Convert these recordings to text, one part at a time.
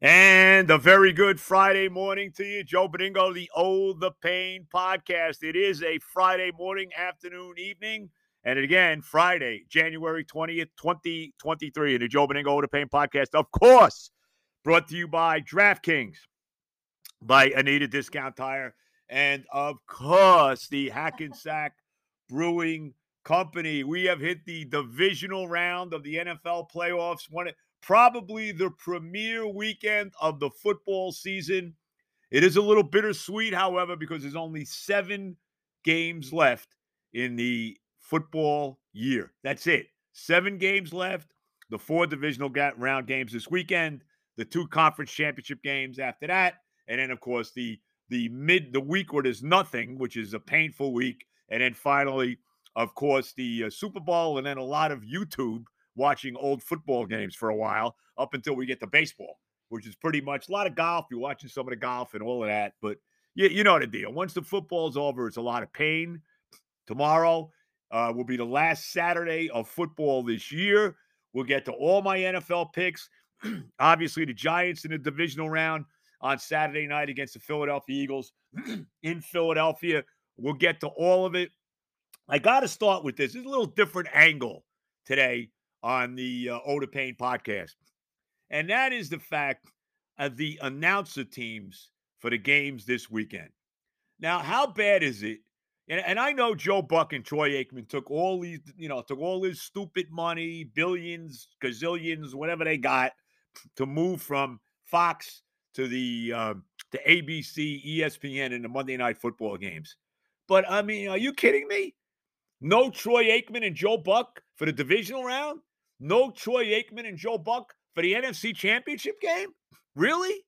And a very good Friday morning to you, Joe Benigno, the Old the Pain podcast. It is a Friday morning, afternoon, evening, and again, Friday, January 20th, 2023, in the Joe Benigno Oh the Pain podcast, of course, brought to you by DraftKings, by Anita Discount Tire, and of course, the Hackensack Brewing Company. We have hit the divisional round of the NFL playoffs. One probably the premier weekend of the football season. It is a little bittersweet, however, because there's only seven games left in the football year. That's it. Seven games left. The four divisional round games this weekend, the two conference championship games after that, and then of course the the mid the week where there's nothing, which is a painful week, and then finally, of course, the uh, Super Bowl, and then a lot of YouTube watching old football games for a while up until we get to baseball, which is pretty much a lot of golf. You're watching some of the golf and all of that. But you, you know the deal. Once the football's over, it's a lot of pain. Tomorrow uh, will be the last Saturday of football this year. We'll get to all my NFL picks. Obviously, the Giants in the divisional round on Saturday night against the Philadelphia Eagles in Philadelphia. We'll get to all of it. I got to start with this. It's a little different angle today on the uh, Oda Payne podcast. And that is the fact of the announcer teams for the games this weekend. Now, how bad is it? And, and I know Joe Buck and Troy Aikman took all these, you know, took all this stupid money, billions, gazillions, whatever they got, to move from Fox to the um, to ABC, ESPN, and the Monday Night Football games. But I mean, are you kidding me? No Troy Aikman and Joe Buck for the divisional round? No Troy Aikman and Joe Buck for the NFC Championship game? Really?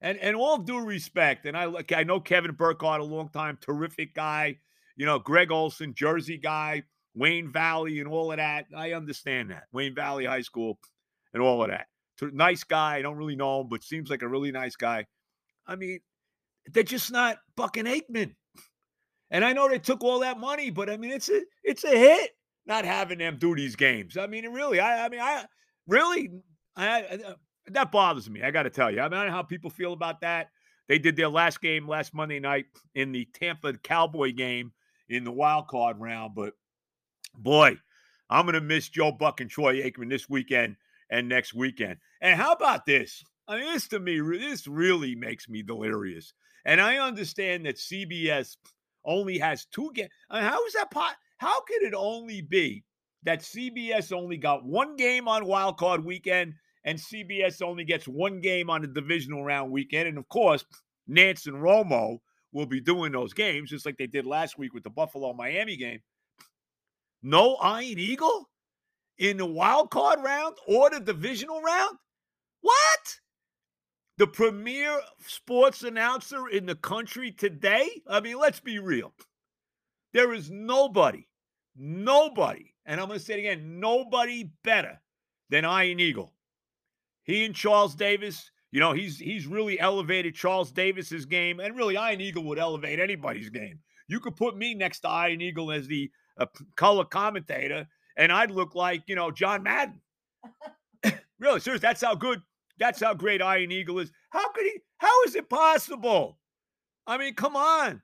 And and all due respect, and I I know Kevin Burkhardt, a long time terrific guy. You know, Greg Olsen, Jersey guy, Wayne Valley, and all of that. I understand that. Wayne Valley High School and all of that. Nice guy. I don't really know him, but seems like a really nice guy. I mean, they're just not Buck and Aikman. And I know they took all that money, but I mean, it's a it's a hit not having them do these games. I mean, really, I, I mean, I really, I, I uh, that bothers me. I got to tell you. I mean, I know how people feel about that. They did their last game last Monday night in the Tampa Cowboy game in the wild card round, but boy, I'm going to miss Joe Buck and Troy Aikman this weekend and next weekend. And how about this? I mean, this to me, this really makes me delirious. And I understand that CBS only has two games. I mean, how is that pot? How could it only be that CBS only got one game on wild card weekend and CBS only gets one game on the divisional round weekend? And of course, Nantz and Romo will be doing those games just like they did last week with the Buffalo Miami game. No Ian Eagle in the wild card round or the divisional round? What? The premier sports announcer in the country today? I mean, let's be real. There is nobody Nobody, and I'm going to say it again, nobody better than Ian Eagle. He and Charles Davis, you know, he's he's really elevated Charles Davis's game, and really Ian Eagle would elevate anybody's game. You could put me next to Ian Eagle as the uh, color commentator, and I'd look like you know John Madden. really, serious. That's how good. That's how great Ian Eagle is. How could he? How is it possible? I mean, come on.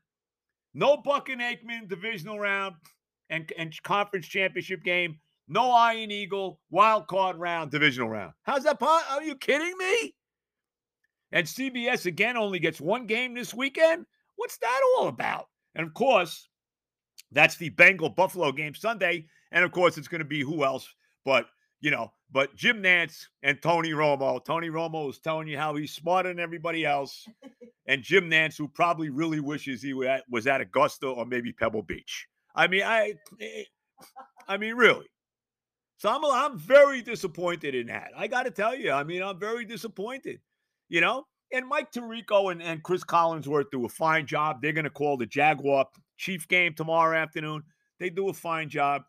No Buck and Aikman divisional round and, and conference championship game. No Ian Eagle, wild card round, divisional round. How's that? Are you kidding me? And CBS again only gets one game this weekend. What's that all about? And of course, that's the Bengal Buffalo game Sunday. And of course, it's going to be who else but, you know, but Jim Nantz and Tony Romo. Tony Romo is telling you how he's smarter than everybody else. and Jim Nantz, who probably really wishes he was at Augusta or maybe Pebble Beach. I mean, I, eh, I mean, really. So I'm, I'm very disappointed in that. I got to tell you, I mean, I'm very disappointed. You know, and Mike Tirico and, and Chris Collinsworth do a fine job. They're going to call the Jaguar Chief game tomorrow afternoon. They do a fine job,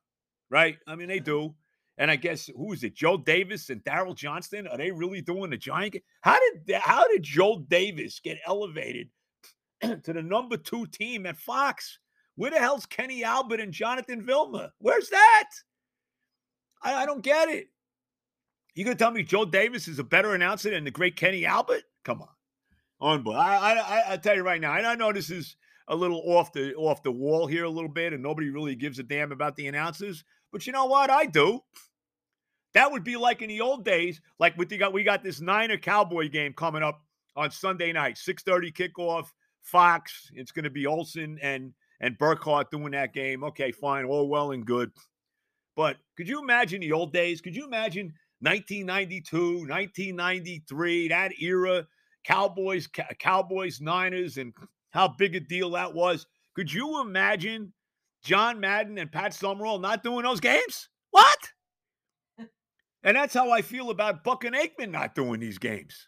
right? I mean, they do. And I guess who is it? Joe Davis and Daryl Johnston? Are they really doing the giant? Game? How did how did Joe Davis get elevated to the number two team at Fox? Where the hell's Kenny Albert and Jonathan Vilma? Where's that? I, I don't get it. You gonna tell me Joe Davis is a better announcer than the great Kenny Albert? Come on, on, unbelievable. I, I, I tell you right now, I know this is a little off the off the wall here a little bit, and nobody really gives a damn about the announcers. But you know what? I do. That would be like in the old days, like with the got we got this Niner Cowboy game coming up on Sunday night, six thirty kickoff, Fox. It's going to be Olsen and and Burkhardt doing that game. Okay, fine, all well and good. But could you imagine the old days? Could you imagine 1992, 1993, that era, Cowboys, Cowboys, Niners, and how big a deal that was? Could you imagine John Madden and Pat Summerall not doing those games? What? and that's how I feel about Buck and Aikman not doing these games.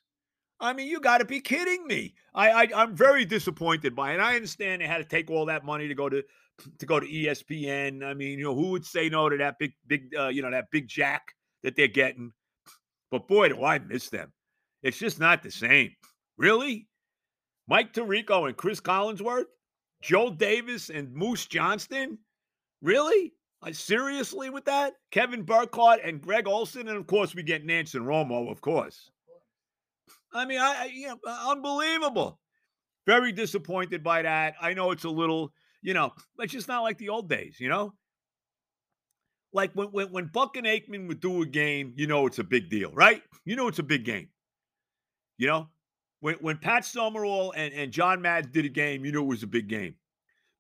I mean, you got to be kidding me. I, I I'm very disappointed by it. I understand they had to take all that money to go to to go to ESPN. I mean, you know, who would say no to that big big uh, you know that big jack that they're getting? But boy, do I miss them. It's just not the same. Really? Mike Tirico and Chris Collinsworth, Joe Davis and Moose Johnston? Really? I seriously with that? Kevin Burkhardt and Greg Olsen, and of course we get Nantz and Romo, of course. I mean, I, I you know, uh, unbelievable. Very disappointed by that. I know it's a little, you know, it's just not like the old days, you know. Like when when when Buck and Aikman would do a game, you know it's a big deal, right? You know it's a big game. You know, when when Pat Summerall and, and John Madden did a game, you knew it was a big game.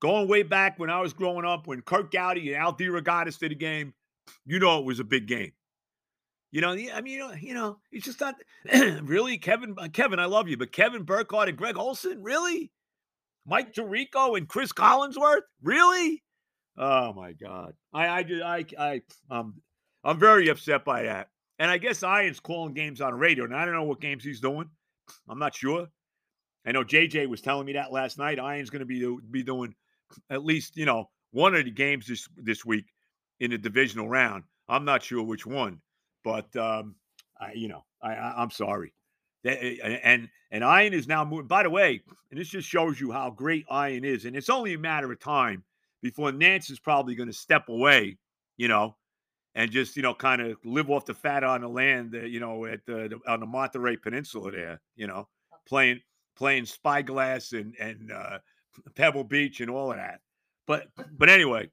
Going way back when I was growing up, when Curt Gowdy and Al DeRogatis did a game, you know it was a big game. You know, I mean, you know, you know, it's just not really Kevin. Uh, Kevin, I love you, but Kevin Burkhardt and Greg Olsen, really? Mike Tirico and Chris Collinsworth, really? Oh my God, I, I, I, I, um, I'm very upset by that. And I guess Ian's calling games on radio, and I don't know what games he's doing. I'm not sure. I know JJ was telling me that last night. Ian's going to be be doing at least you know one of the games this this week in the divisional round. I'm not sure which one, but um, I, you know, I, I am sorry. And and Ian is now moving. By the way, and this just shows you how great Ian is, and it's only a matter of time before Nantz is probably going to step away. You know, and just you know kind of live off the fat on the land, uh, you know, at the, the, on the Monterey Peninsula there, you know, playing playing Spyglass and and uh, Pebble Beach and all of that. But but anyway,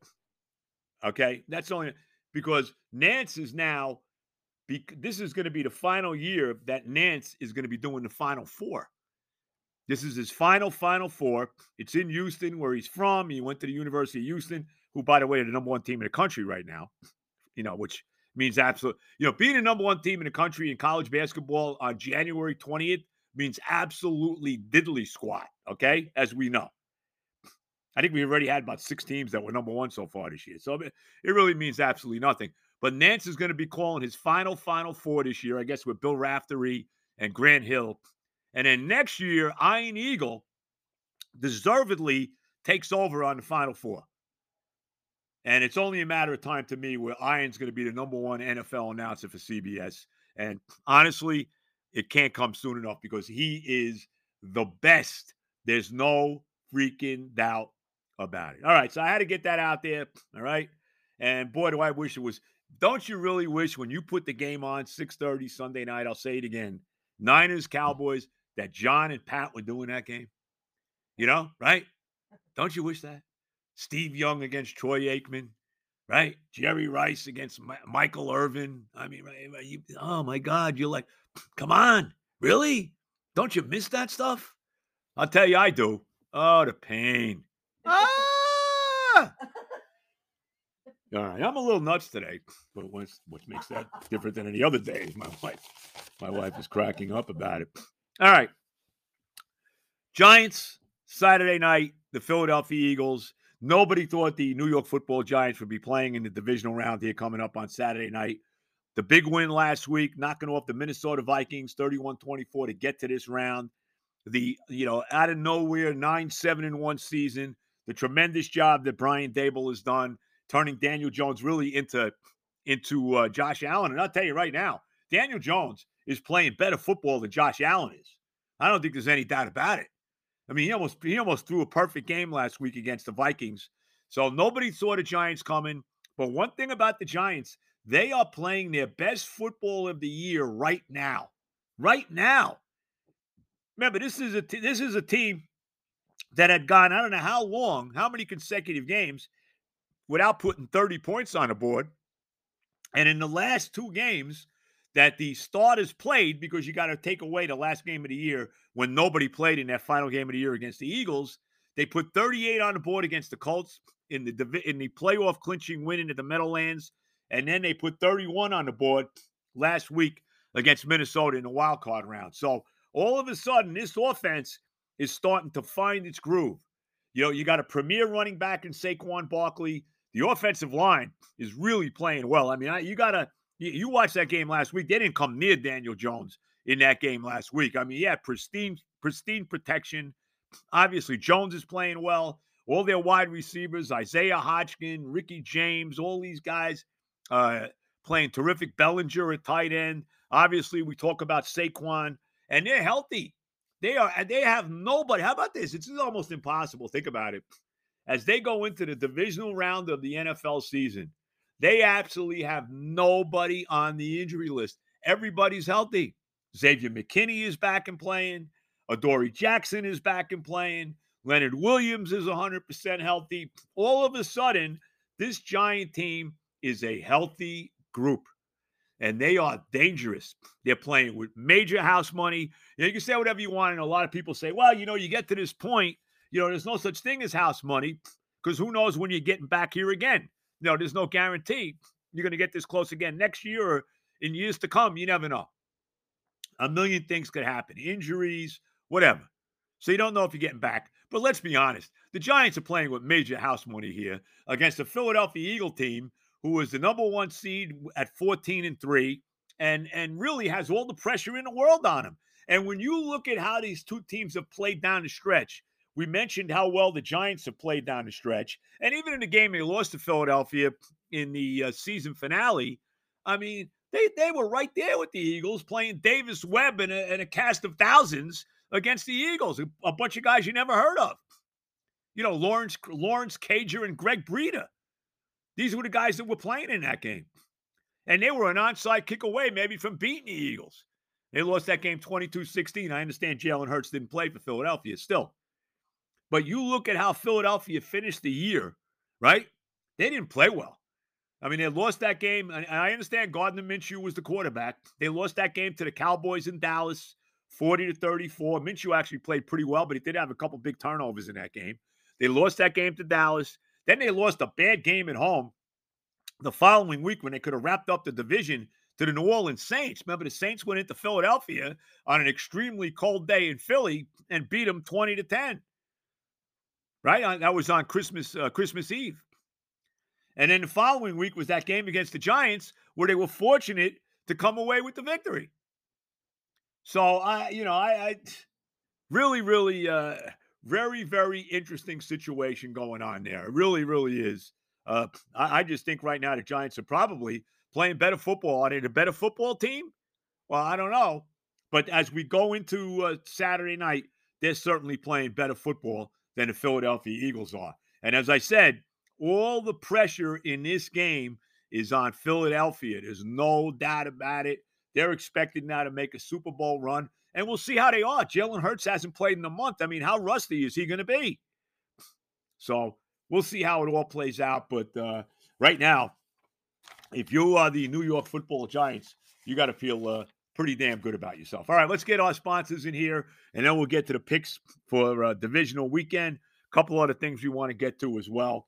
okay, that's only because Nantz is now. Be, this is going to be the final year that Nantz is going to be doing the Final Four. This is his final Final Four. It's in Houston, where he's from. He went to the University of Houston, who, by the way, are the number one team in the country right now you know, which means absolute, you know, being the number one team in the country in college basketball on January 20th means absolutely diddly squat, okay? As we know. I think we already had about six teams that were number one so far this year. So it really means absolutely nothing. But Nantz is going to be calling his final, final four this year, I guess, with Bill Raftery and Grant Hill. And then next year, Ian Eagle deservedly takes over on the final four. And it's only a matter of time to me where Ian's going to be the number one NFL announcer for CBS. And honestly, it can't come soon enough because he is the best. There's no freaking doubt about it. All right. So I had to get that out there. All right. And boy, do I wish it was. Don't you really wish when you put the game on 6:30 Sunday night? I'll say it again. Niners, Cowboys, that John and Pat were doing that game. You know, right? Don't you wish that? Steve Young against Troy Aikman, right? Jerry Rice against Ma- Michael Irvin. I mean, right, you, oh my God, you're like, come on, really? Don't you miss that stuff? I'll tell you, I do. Oh, the pain. Ah! All right, I'm a little nuts today, but what makes that different than any other days? My wife, my wife is cracking up about it. All right, Giants Saturday night, the Philadelphia Eagles Nobody thought the New York football Giants would be playing in the divisional round here coming up on Saturday night. The big win last week, knocking off the Minnesota Vikings 31 24 to get to this round. The, you know, out of nowhere, 9 7 in one season. The tremendous job that Brian Daboll has done, turning Daniel Jones really into, into uh, Josh Allen. And I'll tell you right now, Daniel Jones is playing better football than Josh Allen is. I don't think there's any doubt about it. I mean, he almost he almost threw a perfect game last week against the Vikings. So nobody saw the Giants coming. But one thing about the Giants, They are playing their best football of the year right now. Right now. Remember, this is a t- this is a team that had gone I don't know how long, how many consecutive games without putting 30 points on the board. And in the last two games that the starters played, because you got to take away the last game of the year when nobody played in that final game of the year against the Eagles, they put 38 on the board against the Colts in the in the playoff clinching win into the Meadowlands, and then they put 31 on the board last week against Minnesota in the wild card round. So all of a sudden, this offense is starting to find its groove. You know, you got a premier running back in Saquon Barkley. The offensive line is really playing well. I mean, I, you got to you, you watched that game last week. They didn't come near Daniel Jones in that game last week. I mean, yeah, pristine pristine protection. Obviously, Jones is playing well. All their wide receivers, Isaiah Hodgins, Ricky James, all these guys uh, playing terrific. Bellinger at tight end. Obviously, we talk about Saquon, and they're healthy. They are. They have nobody. How about this? It's almost impossible. Think about it. As they go into the divisional round of the NFL season, they absolutely have nobody on the injury list. Everybody's healthy. Xavier McKinney is back and playing. Adoree Jackson is back and playing. Leonard Williams is 100% healthy. All of a sudden, this Giant team is a healthy group and they are dangerous. They're playing with major house money. You, know, you, can say whatever you want, and a lot of people say, well, you know, you get to this point, you know, there's no such thing as house money because who knows when you're getting back here again. No, there's no guarantee you're going to get this close again next year or in years to come. You never know. A million things could happen injuries, whatever. So you don't know if you're getting back. But let's be honest the Giants are playing with major house money here against the Philadelphia Eagle team who was the number one seed at 14 and 3 and and really has all the pressure in the world on him. And when you look at how these two teams have played down the stretch, we mentioned how well the Giants have played down the stretch. And even in the game they lost to Philadelphia in the uh, season finale, I mean, they, they were right there with the Eagles playing Davis Webb and a, and a cast of thousands against the Eagles, a, bunch of guys you never heard of. You know, Lawrence Lawrence Cager and Greg Breida. These were the guys that were playing in that game. And they were an onside kick away, maybe from beating the Eagles. They lost that game 22 16. I understand Jalen Hurts didn't play for Philadelphia still. But you look at how Philadelphia finished the year, right? They didn't play well. I mean, they lost that game. And I understand Gardner Minshew was the quarterback. They lost that game to the Cowboys in Dallas, 40 to 34. Minshew actually played pretty well, but he did have a couple big turnovers in that game. They lost that game to Dallas. Then they lost a bad game at home the following week when they could have wrapped up the division to the New Orleans Saints. Remember, the Saints went into Philadelphia on an extremely cold day in Philly and beat them 20 to 10. Right? That was on Christmas uh, Christmas Eve. And then the following week was that game against the Giants where they were fortunate to come away with the victory. So I, you know, I, I really, really uh, very, very interesting situation going on there. It really, really is. Uh, I, I, just think right now the Giants are probably playing better football. Are they a better football team? Well, I don't know. But as we go into uh, Saturday night, they're certainly playing better football than the Philadelphia Eagles are. And as I said, all the pressure in this game is on Philadelphia. There's no doubt about it. They're expected now to make a Super Bowl run and we'll see how they are. Jalen Hurts hasn't played in a month. I mean, how rusty is he going to be? So we'll see how it all plays out. But uh, right now, if you are the New York Football Giants, you got to feel uh, pretty damn good about yourself. All right, let's get our sponsors in here, and then we'll get to the picks for uh, divisional weekend. A couple other things we want to get to as well.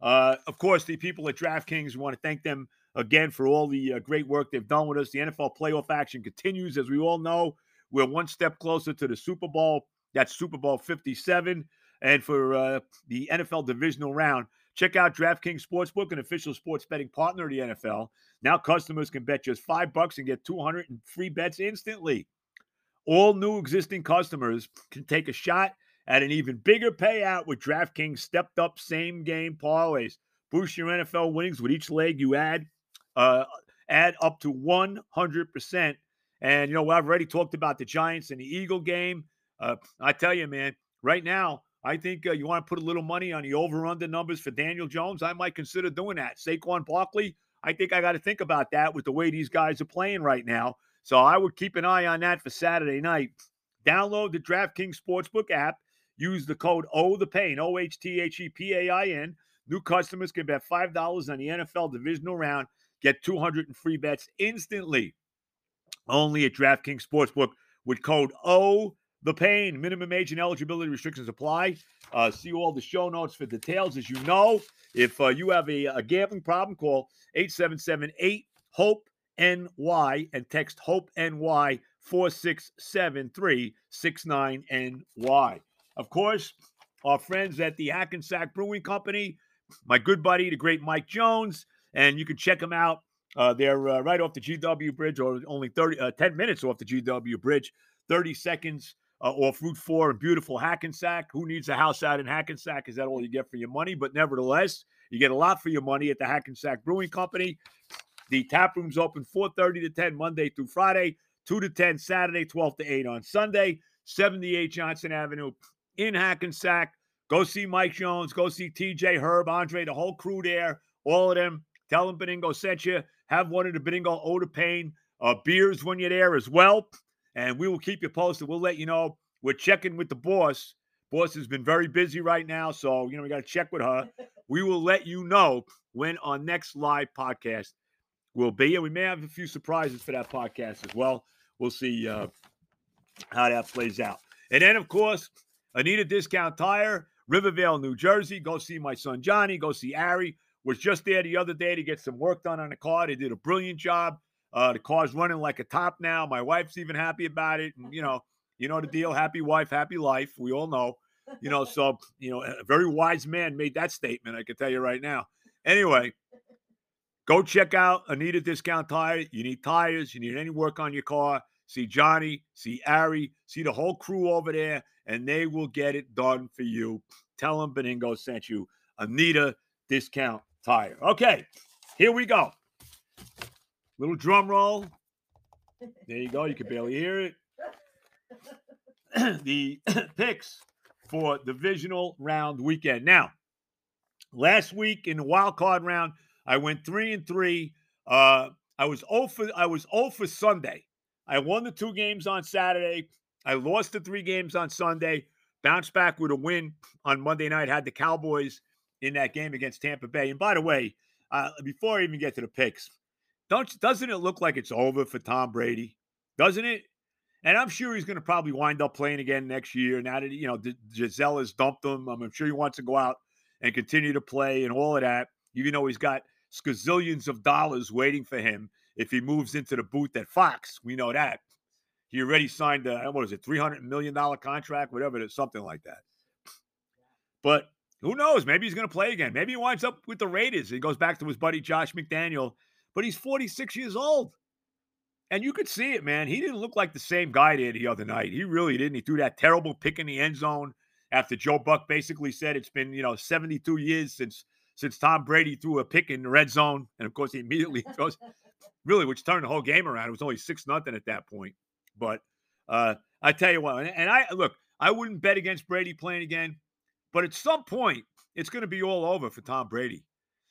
Uh, of course, the people at DraftKings, want to thank them again for all the uh, great work they've done with us. The NFL playoff action continues, as we all know. We're one step closer to the Super Bowl. That's Super Bowl 57. And for uh, the NFL divisional round, check out DraftKings Sportsbook, an official sports betting partner of the NFL. Now customers can bet just five bucks and get 200 free bets instantly. All new existing customers can take a shot at an even bigger payout with DraftKings stepped up same game parlays. Boost your NFL winnings with each leg you add. Uh, add up to 100% and, you know, I've already talked about the Giants and the Eagle game. Uh, I tell you, man, right now, I think uh, you want to put a little money on the over under numbers for Daniel Jones. I might consider doing that. Saquon Barkley, I think I got to think about that with the way these guys are playing right now. So I would keep an eye on that for Saturday night. Download the DraftKings Sportsbook app. Use the code O the Pain, O H T H E P A I N. New customers can bet $5 on the NFL divisional round. Get 200 in free bets instantly. Only at DraftKings Sportsbook with code O the pain. Minimum age and eligibility restrictions apply. Uh, see all the show notes for details. As you know, if uh, you have a, a gambling problem, call 877 8 HOPE NY and text HOPE NY 4673 69NY. Of course, our friends at the Hackensack Brewing Company, my good buddy, the great Mike Jones, and you can check them out. Uh, they're uh, right off the GW Bridge, or only 30, uh, 10 minutes off the GW Bridge, 30 seconds uh, off Route 4 in beautiful Hackensack. Who needs a house out in Hackensack? Is that all you get for your money? But nevertheless, you get a lot for your money at the Hackensack Brewing Company. The tap room's open 4.30 to 10 Monday through Friday, 2 to 10 Saturday, 12 to 8 on Sunday, 78 Johnson Avenue in Hackensack. Go see Mike Jones. Go see TJ Herb, Andre, the whole crew there. All of them. Tell them Benigno sent you. Have one of the Benigno Oda Pain uh, beers when you're there as well and we will keep you posted. We'll let you know. We're checking with the boss. Boss has been very busy right now, so you know we got to check with her. we will let you know when our next live podcast will be, and we may have a few surprises for that podcast as well. We'll see uh, how that plays out. And then, of course, Anita Discount Tire, Rivervale, New Jersey. Go see my son Johnny. Go see Ari. Was just there the other day to get some work done on the car. They did a brilliant job. Uh, the car's running like a top now. My wife's even happy about it. And, you know, you know the deal. Happy wife, happy life. We all know. You know, so, you know, a very wise man made that statement, I can tell you right now. Anyway, go check out Anita Discount Tire. You need tires, you need any work on your car. See Johnny, see Ari, see the whole crew over there, and they will get it done for you. Tell them Benigno sent you. Anita Discount Tire. Okay, here we go. Little drum roll. There you go. You can barely hear it. the picks for divisional round weekend. Now, last week in the wild card round, I went three and three. Uh, I was 0 for I was 0 for Sunday. I won the two games on Saturday. I lost the three games on Sunday. Bounced back with a win on Monday night. Had the Cowboys in that game against Tampa Bay. And by the way, uh, before I even get to the picks, don't doesn't it look like it's over for Tom Brady? Doesn't it? And I'm sure he's going to probably wind up playing again next year. Now that you know Gisele has dumped him, I'm sure he wants to go out and continue to play and all of that. Even though he's got skazillions of dollars waiting for him if he moves into the booth at Fox, we know that he already signed a what is it, three hundred million dollar contract, whatever it is, something like that. But who knows? Maybe he's going to play again. Maybe he winds up with the Raiders. He goes back to his buddy Josh McDaniel but he's 46 years old. And you could see it, man. He didn't look like the same guy did the other night. He really didn't. He threw that terrible pick in the end zone after Joe Buck basically said it's been, you know, 72 years since since Tom Brady threw a pick in the red zone. And of course, he immediately throws, really, which turned the whole game around. It was only 6 nothing at that point. But uh, I tell you what, and I look, I wouldn't bet against Brady playing again, but at some point, it's to be all over for Tom Brady.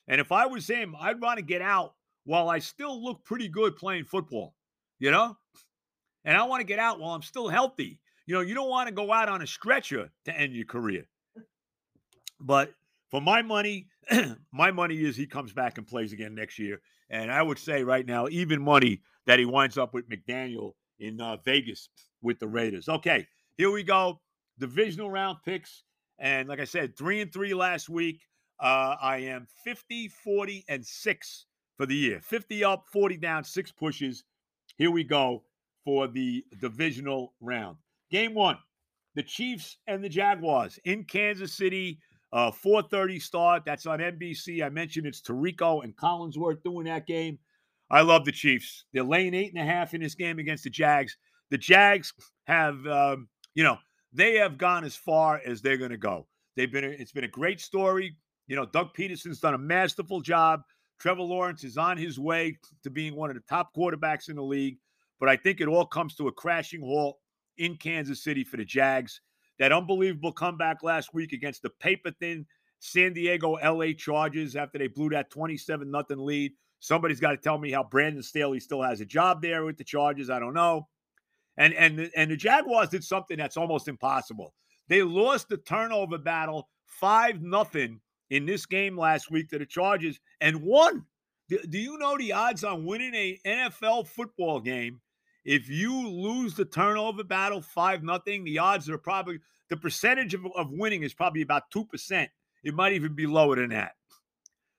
And if I was him, I'd want to get out while I still look pretty good playing football, you know? And I want to get out while I'm still healthy. You know, you don't want to go out on a stretcher to end your career. But for my money, my money is he comes back and plays again next year. And I would say right now, even money that he winds up with McDaniel in uh, Vegas with the Raiders. Okay, here we go. Divisional round picks. And like I said, three and three last week. Uh, I am 50, 40, and six for the year 50 up, 40 down, six pushes. Here we go for the divisional round. Game one the Chiefs and the Jaguars in Kansas City. Uh, 4:30 start. That's on NBC. I mentioned it's Tirico and Collinsworth doing that game. I love the Chiefs. They're laying eight and a half in this game against the Jags. The Jags have, um, you know, they have gone as far as they're going to go. They've been. It's been a great story. You know, Doug Pederson's done a masterful job Trevor Lawrence is on his way to being one of the top quarterbacks in the league, but I think it all comes to a crashing halt in Kansas City for the Jags. That unbelievable comeback last week against the paper thin San Diego LA Chargers after they blew that 27 nothing lead Somebody's got to tell me how Brandon Staley still has a job there with the Chargers. I don't know. And and and the Jaguars did something that's almost impossible. They lost the turnover battle five nothing in this game last week to the Chargers and won. Do, do you know the odds on winning a NFL football game if you lose the turnover battle five nothing? The odds are probably the percentage of, of winning is probably about two percent. It might even be lower than that.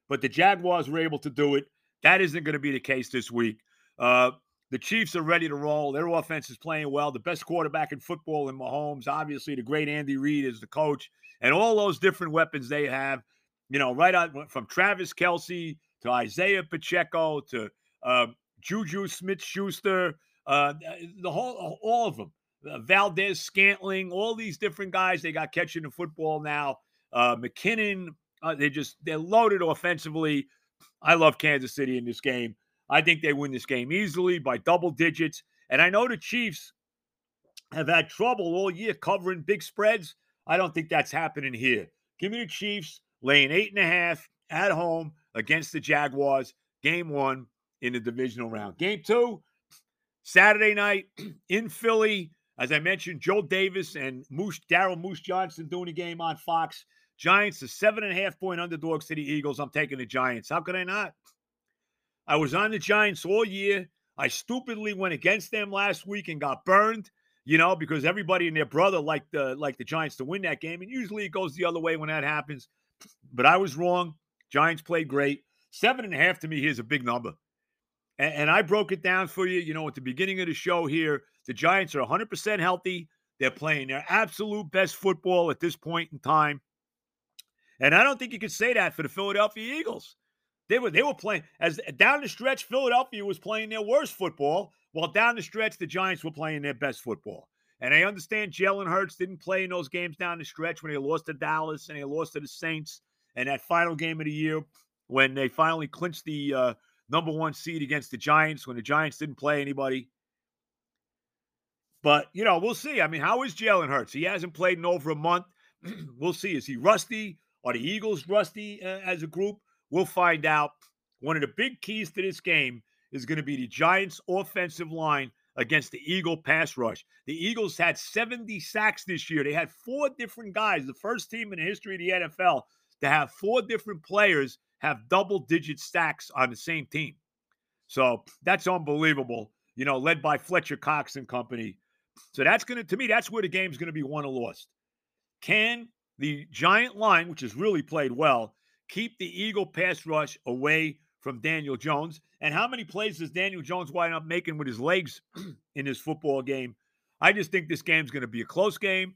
But the Jaguars were able to do it. That isn't going to be the case this week. Uh, the Chiefs are ready to roll. Their offense is playing well. The best quarterback in football in Mahomes. Obviously, the great Andy Reid is the coach, and all those different weapons they have. You know, right on from Travis Kelce to Isaiah Pacheco to uh, Juju Smith Schuster, uh, the whole, all of them. Uh, Valdes Scantling, all these different guys they got catching the football now. Uh, McKinnon, uh, they just they're loaded offensively. I love Kansas City in this game. I think they win this game easily by double digits. And I know the Chiefs have had trouble all year covering big spreads. I don't think that's happening here. Give me the Chiefs laying eight and a half at home against the Jaguars. Game one in the divisional round. Game two, Saturday night in Philly. As I mentioned, Joe Davis and Moose Daryl Moose Johnston doing a game on Fox. Giants, the seven and a half point underdog the Eagles. I'm taking the Giants. How could I not? I was on the Giants all year. I stupidly went against them last week and got burned, you know, because everybody and their brother liked the like the Giants to win that game. And usually it goes the other way when that happens. But I was wrong. Giants played great. Seven and a half to me is a big number. And, and I broke it down for you, you know, at the beginning of the show here. The Giants are 100% healthy. They're playing their absolute best football at this point in time. And I don't think you could say that for the Philadelphia Eagles. They were they were playing as down the stretch. Philadelphia was playing their worst football, while down the stretch the Giants were playing their best football. And I understand Jalen Hurts didn't play in those games down the stretch when they lost to Dallas and they lost to the Saints, and that final game of the year when they finally clinched the uh, number one seed against the Giants when the Giants didn't play anybody. But you know, we'll see. I mean, how is Jalen Hurts? He hasn't played in over a month. we'll see. Is he rusty? Are the Eagles rusty uh, as a group? We'll find out. One of the big keys to this game is going to be the Giants' offensive line against the Eagle pass rush. The Eagles had 70 sacks this year. They had four different guys, the first team in the history of the NFL to have four different players have double digit sacks on the same team. So that's unbelievable, you know, led by Fletcher Cox and company. So that's going to, to me, that's where the game's going to be won or lost. Can the Giant line, which has really played well, keep the Eagle pass rush away from Daniel Jones. And how many plays does Daniel Jones wind up making with his legs in this football game? I just think this game's going to be a close game.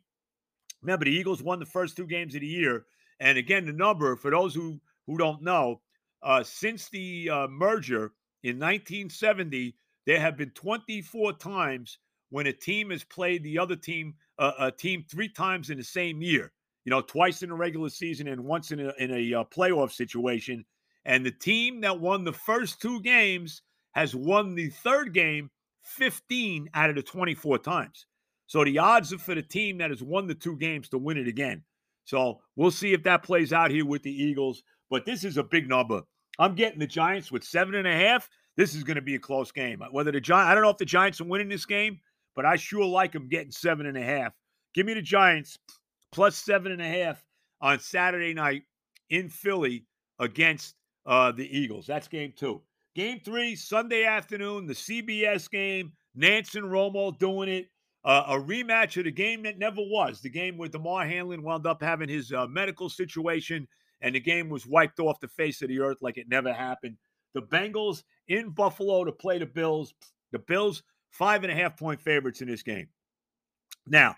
Remember, the Eagles won the first two games of the year. And again, the number, for those who, who don't know, uh, since the uh, merger in 1970, there have been 24 times when a team has played the other team, uh, a team three times in the same year you know, twice in the regular season and once in a, in a uh, playoff situation. And the team that won the first two games has won the third game 15 out of the 24 times. So the odds are for the team that has won the two games to win it again. So we'll see if that plays out here with the Eagles. But this is a big number. I'm getting the Giants with seven and a half. This is going to be a close game. Whether the Giants, I don't know if the Giants are winning this game, but I sure like them getting seven and a half. Give me the Giants plus seven and a half on Saturday night in Philly against uh, the Eagles. That's game two. Game three, Sunday afternoon, the CBS game. Nantz and Romo doing it. Uh, a rematch of the game that never was. The game where Damar Hamlin wound up having his uh, medical situation, and the game was wiped off the face of the earth like it never happened. The Bengals in Buffalo to play the Bills. The Bills, five and a half point favorites in this game. Now,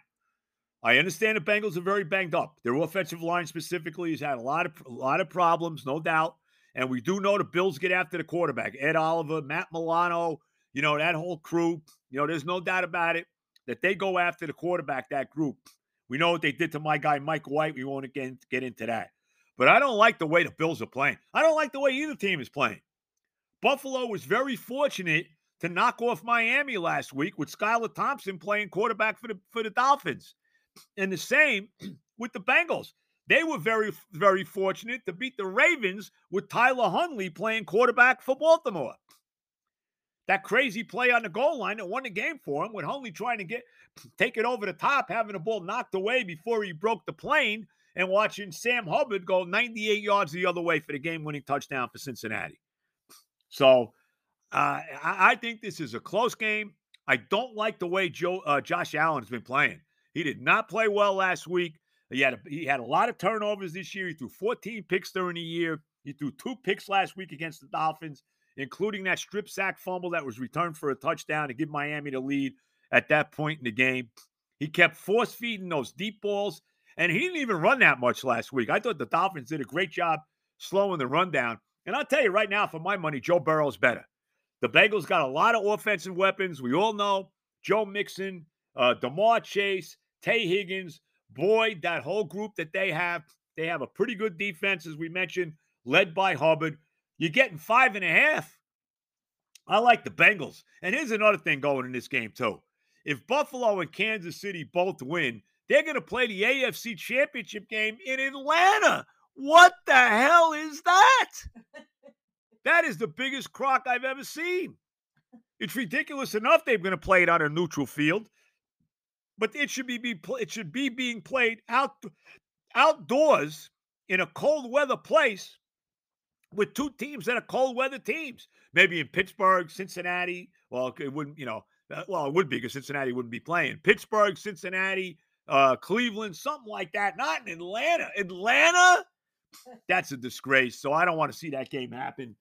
I understand the Bengals are very banged up. Their offensive line specifically has had a lot of a lot of problems, no doubt. And we do know the Bills get after the quarterback. Ed Oliver, Matt Milano, you know, that whole crew. You know, there's no doubt about it that they go after the quarterback, that group. We know what they did to my guy Mike White. We won't get, get into that. But I don't like the way the Bills are playing. I don't like the way either team is playing. Buffalo was very fortunate to knock off Miami last week with Skylar Thompson playing quarterback for the for the Dolphins. And the same with the Bengals. They were very, very fortunate to beat the Ravens with Tyler Huntley playing quarterback for Baltimore. That crazy play on the goal line that won the game for him, with Huntley trying to get take it over the top, having the ball knocked away before he broke the plane, and watching Sam Hubbard go 98 yards the other way for the game-winning touchdown for Cincinnati. So uh, I, think this is a close game. I don't like the way Joe uh, Josh Allen has been playing. He did not play well last week. He had a, he had a lot of turnovers this year. He threw 14 picks during the year. He threw two picks last week against the Dolphins, including that strip sack fumble that was returned for a touchdown to give Miami the lead at that point in the game. He kept force feeding those deep balls, and he didn't even run that much last week. I thought the Dolphins did a great job slowing the run down. And I'll tell you right now, for my money, Joe Burrow's better. The Bengals got a lot of offensive weapons. We all know Joe Mixon, uh, Ja'Marr Chase, Tee Higgins, Boyd, that whole group that they have. They have a pretty good defense, as we mentioned, led by Hubbard. You're getting five and a half. I like the Bengals. And here's another thing going in this game, too. If Buffalo and Kansas City both win, they're going to play the AFC Championship game in Atlanta. What the hell is that? that is the biggest crock I've ever seen. It's ridiculous enough they're going to play it on a neutral field, but it should be, be it should be being played out outdoors in a cold weather place with two teams that are cold weather teams. Maybe in Pittsburgh, Cincinnati. Well, it wouldn't, you know, uh, well, it would be because Cincinnati wouldn't be playing. Pittsburgh, Cincinnati, uh, Cleveland, something like that. Not in Atlanta. Atlanta? That's a disgrace. So I don't want to see that game happen.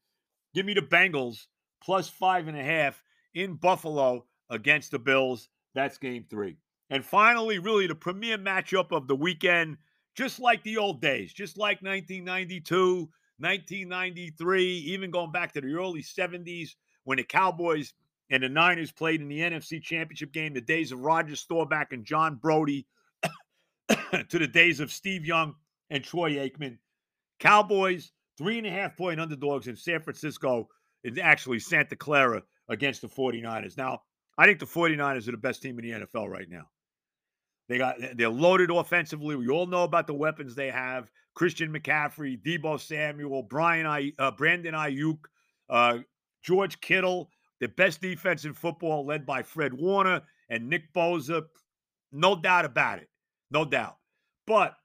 Give me the Bengals plus five and a half in Buffalo against the Bills. That's game three. And finally, really the premier matchup of the weekend, just like the old days, just like 1992, 1993, even going back to the early 70s when the Cowboys and the Niners played in the NFC Championship game, the days of Roger Staubach and John Brodie, to the days of Steve Young and Troy Aikman. Cowboys, three and a half point underdogs in San Francisco, and actually Santa Clara against the 49ers. Now, I think the 49ers are the best team in the NFL right now. They got they're loaded offensively. We all know about the weapons they have. Christian McCaffrey, Deebo Samuel, Brian I, uh, Brandon Aiyuk, uh, George Kittle, the best defense in football, led by Fred Warner and Nick Bosa. No doubt about it. No doubt. But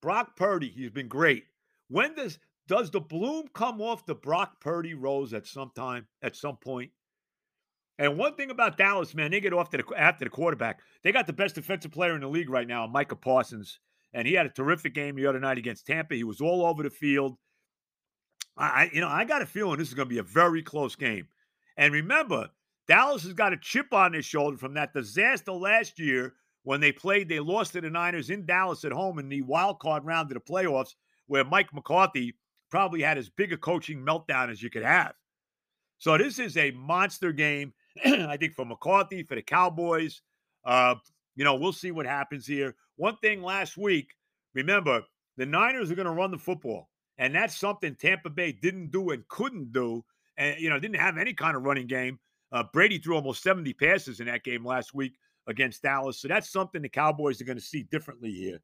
Brock Purdy, he's been great. When does does the bloom come off the Brock Purdy rose at some time, at some point? And one thing about Dallas, man, they get off to the, after the quarterback. They got the best defensive player in the league right now, Micah Parsons, and he had a terrific game the other night against Tampa. He was all over the field. I, you know, I got a feeling this is going to be a very close game. And remember, Dallas has got a chip on their shoulder from that disaster last year when they played. They lost to the Niners in Dallas at home in the wild card round of the playoffs, where Mike McCarthy probably had as big a coaching meltdown as you could have. So this is a monster game. I think for McCarthy, for the Cowboys. Uh, you know, we'll see what happens here. One thing last week, remember, the Niners are going to run the football. And that's something Tampa Bay didn't do and couldn't do. And, you know, didn't have any kind of running game. Uh, Brady threw almost 70 passes in that game last week against Dallas. So that's something the Cowboys are going to see differently here.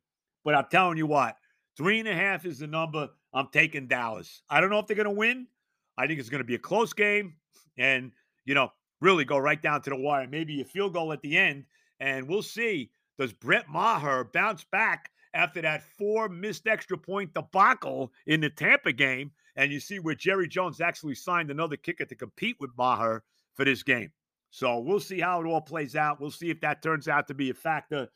But I'm telling you what, three and a half is the number. I'm taking Dallas. I don't know if they're going to win. I think it's going to be a close game. And, you know, really go right down to the wire. Maybe a field goal at the end, and we'll see. Does Brett Maher bounce back after that four missed extra point debacle in the Tampa game? And you see where Jerry Jones actually signed another kicker to compete with Maher for this game. So we'll see how it all plays out. We'll see if that turns out to be a factor.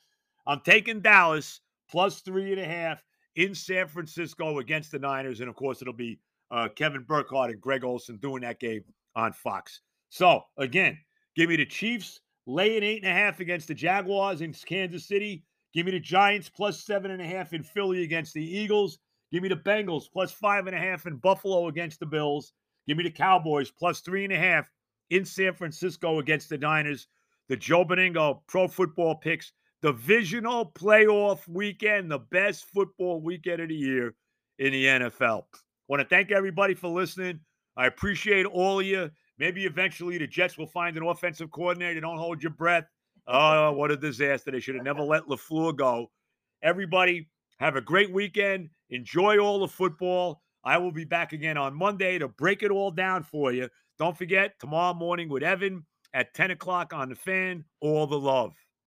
I'm taking Dallas plus three and a half in San Francisco against the Niners. And of course, it'll be uh, Kevin Burkhardt and Greg Olsen doing that game on Fox. So again, give me the Chiefs laying eight and a half against the Jaguars in Kansas City. Give me the Giants plus seven and a half in Philly against the Eagles. Give me the Bengals plus five and a half in Buffalo against the Bills. Give me the Cowboys plus three and a half in San Francisco against the Niners. The Joe Benigno Pro Football Picks divisional playoff weekend, the best football weekend of the year in the NFL. Want to thank everybody for listening. I appreciate all of you. Maybe eventually the Jets will find an offensive coordinator. Don't hold your breath. Oh, what a disaster. They should have never let LaFleur go. Everybody, Have a great weekend. Enjoy all the football. I will be back again on Monday to break it all down for you. Don't forget, tomorrow morning with Evan at 10 o'clock on the fan, all the love.